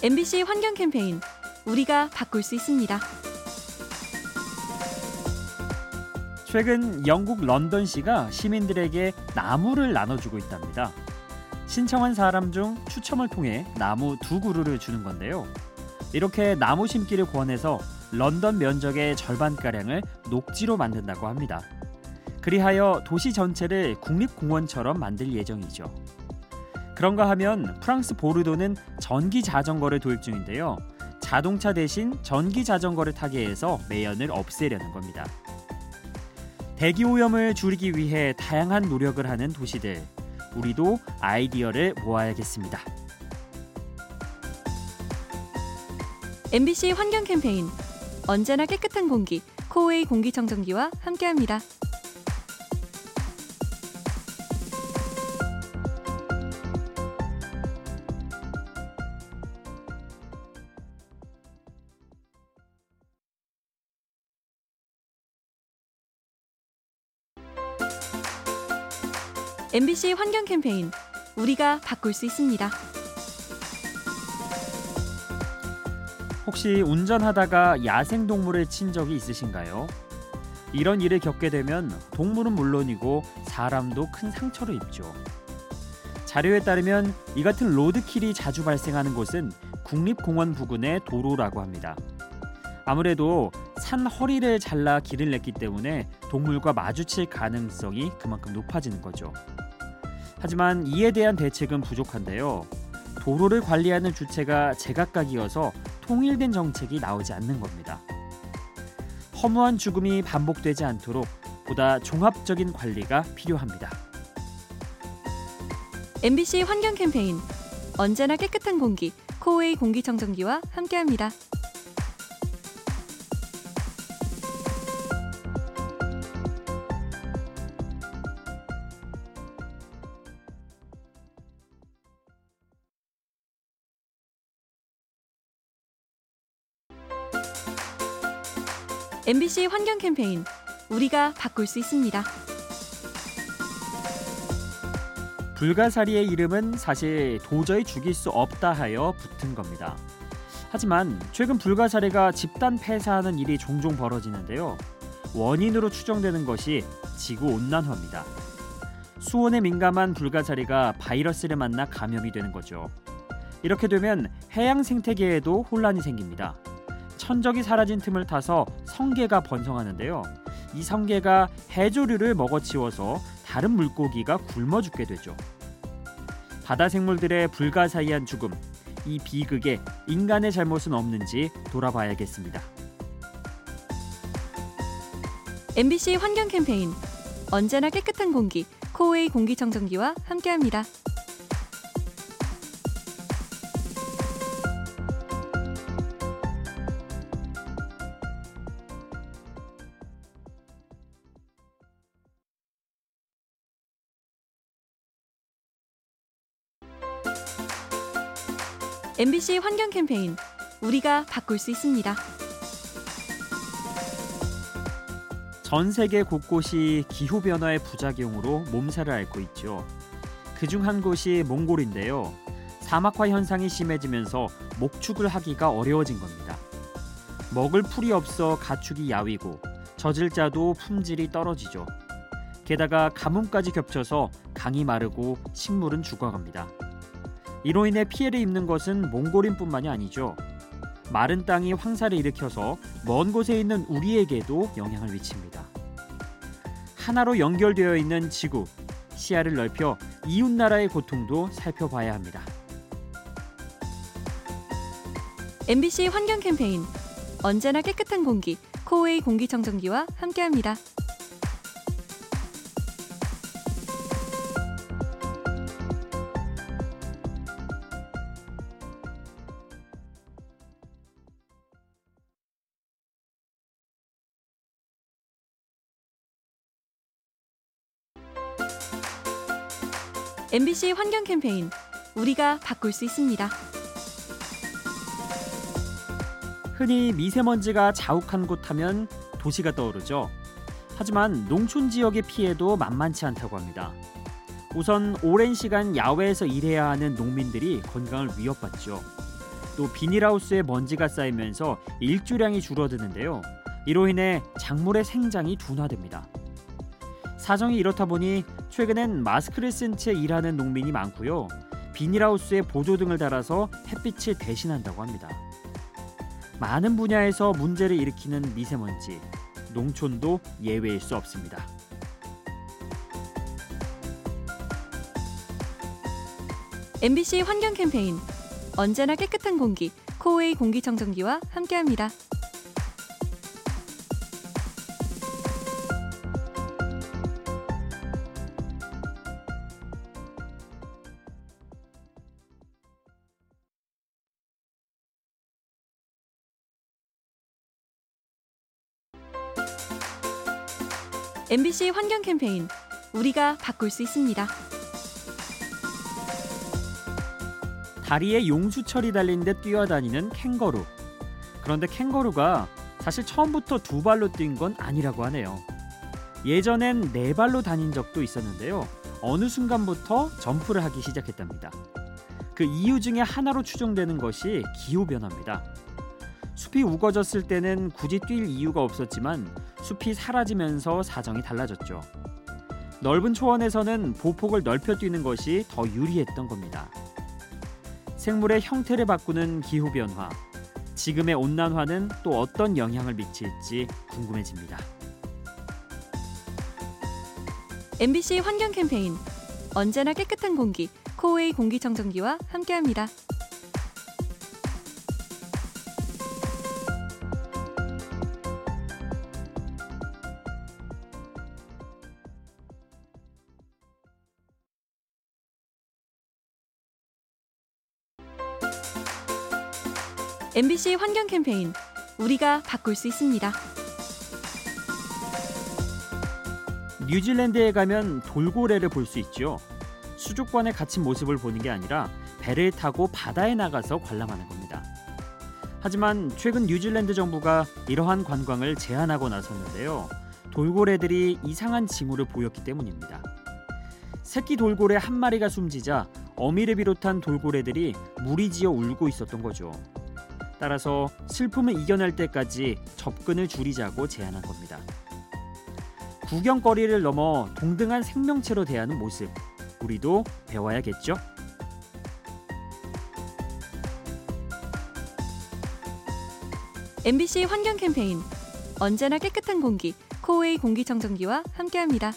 MBC 환경 캠페인 우리가 바꿀 수 있습니다. 최근 영국 런던시가 시민들에게 나무를 나눠주고 있답니다. 신청한 사람 중 추첨을 통해 나무 두 그루를 주는 건데요. 이렇게 나무 심기를 권해서 런던 면적의 절반가량을 녹지로 만든다고 합니다. 그리하여 도시 전체를 국립공원처럼 만들 예정이죠. 그런가 하면 프랑스 보르도는 전기 자전거를 도입 중인데요. 자동차 대신 전기 자전거를 타게 해서 매연을 없애려는 겁니다. 대기 오염을 줄이기 위해 다양한 노력을 하는 도시들. 우리도 아이디어를 모아야겠습니다. MBC 환경 캠페인 언제나 깨끗한 공기 코웨이 공기청정기와 함께합니다. MBC 환경 캠페인 우리가 바꿀 수 있습니다. 혹시 운전하다가 야생 동물을 친 적이 있으신가요? 이런 일을 겪게 되면 동물은 물론이고 사람도 큰 상처를 입죠. 자료에 따르면 이 같은 로드킬이 자주 발생하는 곳은 국립공원 부근의 도로라고 합니다. 아무래도 산 허리를 잘라 길을 냈기 때문에 동물과 마주칠 가능성이 그만큼 높아지는 거죠. 하지만 이에 대한 대책은 부족한데요. 도로를 관리하는 주체가 제각각이어서 통일된 정책이 나오지 않는 겁니다. 허무한 죽음이 반복되지 않도록 보다 종합적인 관리가 필요합니다. MBC 환경 캠페인 언제나 깨끗한 공기 코웨이 공기청정기와 함께합니다. MBC 환경 캠페인 우리가 바꿀 수 있습니다. 불가사리의 이름은 사실 도저히 죽일 수 없다 하여 붙은 겁니다. 하지만 최근 불가사리가 집단 폐사하는 일이 종종 벌어지는데요. 원인으로 추정되는 것이 지구 온난화입니다. 수온에 민감한 불가사리가 바이러스를 만나 감염이 되는 거죠. 이렇게 되면 해양 생태계에도 혼란이 생깁니다. 천적이 사라진 틈을 타서 성게가 번성하는데요. 이 성게가 해조류를 먹어치워서 다른 물고기가 굶어 죽게 되죠. 바다 생물들의 불가사의한 죽음, 이 비극에 인간의 잘못은 없는지 돌아봐야겠습니다. MBC 환경 캠페인 언제나 깨끗한 공기 코웨이 공기청정기와 함께합니다. MBC 환경 캠페인 우리가 바꿀 수 있습니다. 전 세계 곳곳이 기후 변화의 부작용으로 몸살을 앓고 있죠. 그중 한 곳이 몽골인데요. 사막화 현상이 심해지면서 목축을 하기가 어려워진 겁니다. 먹을 풀이 없어 가축이 야위고 젖을 짜도 품질이 떨어지죠. 게다가 가뭄까지 겹쳐서 강이 마르고 식물은 죽어갑니다. 이로 인해 피해를 입는 것은 몽골인뿐만이 아니죠. 마른 땅이 황사를 일으켜서 먼 곳에 있는 우리에게도 영향을 미칩니다. 하나로 연결되어 있는 지구, 시야를 넓혀 이웃 나라의 고통도 살펴봐야 합니다. MBC 환경 캠페인 언제나 깨끗한 공기 코웨이 공기청정기와 함께합니다. MBC 환경 캠페인 우리가 바꿀 수 있습니다. 흔히 미세먼지가 자욱한 곳 하면 도시가 떠오르죠. 하지만 농촌 지역의 피해도 만만치 않다고 합니다. 우선 오랜 시간 야외에서 일해야 하는 농민들이 건강을 위협받죠. 또 비닐하우스에 먼지가 쌓이면서 일조량이 줄어드는데요. 이로 인해 작물의 생장이 둔화됩니다. 사정이 이렇다 보니 최근엔 마스크를 쓴 채 일하는 농민이 많고요. 비닐하우스에 보조등을 달아서 햇빛을 대신한다고 합니다. 많은 분야에서 문제를 일으키는 미세먼지, 농촌도 예외일 수 없습니다. MBC 환경 캠페인 언제나 깨끗한 공기 코웨이 공기청정기와 함께합니다. MBC 환경 캠페인 우리가 바꿀 수 있습니다. 다리에 용수철이 달린 데 뛰어다니는 캥거루. 그런데 캥거루가 사실 처음부터 두 발로 뛴 건 아니라고 하네요. 예전엔 네 발로 다닌 적도 있었는데요. 어느 순간부터 점프를 하기 시작했답니다. 그 이유 중에 하나로 추정되는 것이 기후 변화입니다. 숲이 우거졌을 때는 굳이 뛸 이유가 없었지만 숲이 사라지면서 사정이 달라졌죠. 넓은 초원에서는 보폭을 넓혀 뛰는 것이 더 유리했던 겁니다. 생물의 형태를 바꾸는 기후 변화. 지금의 온난화는 또 어떤 영향을 미칠지 궁금해집니다. MBC 환경 캠페인 언제나 깨끗한 공기 코웨이 공기청정기와 함께합니다. MBC 환경 캠페인 우리가 바꿀 수 있습니다. 뉴질랜드에 가면 돌고래를 볼 수 있죠. 수족관에 갇힌 모습을 보는 게 아니라 배를 타고 바다에 나가서 관람하는 겁니다. 하지만 최근 뉴질랜드 정부가 이러한 관광을 제한하고 나섰는데요. 돌고래들이 이상한 징후를 보였기 때문입니다. 새끼 돌고래 한 마리가 숨지자 어미를 비롯한 돌고래들이 무리지어 울고 있었던 거죠. 따라서 슬픔을 이겨낼 때까지 접근을 줄이자고 제안한 겁니다. 구경거리를 넘어 동등한 생명체로 대하는 모습, 우리도 배워야겠죠? MBC 환경 캠페인 언제나 깨끗한 공기 코웨이 공기청정기와 함께합니다.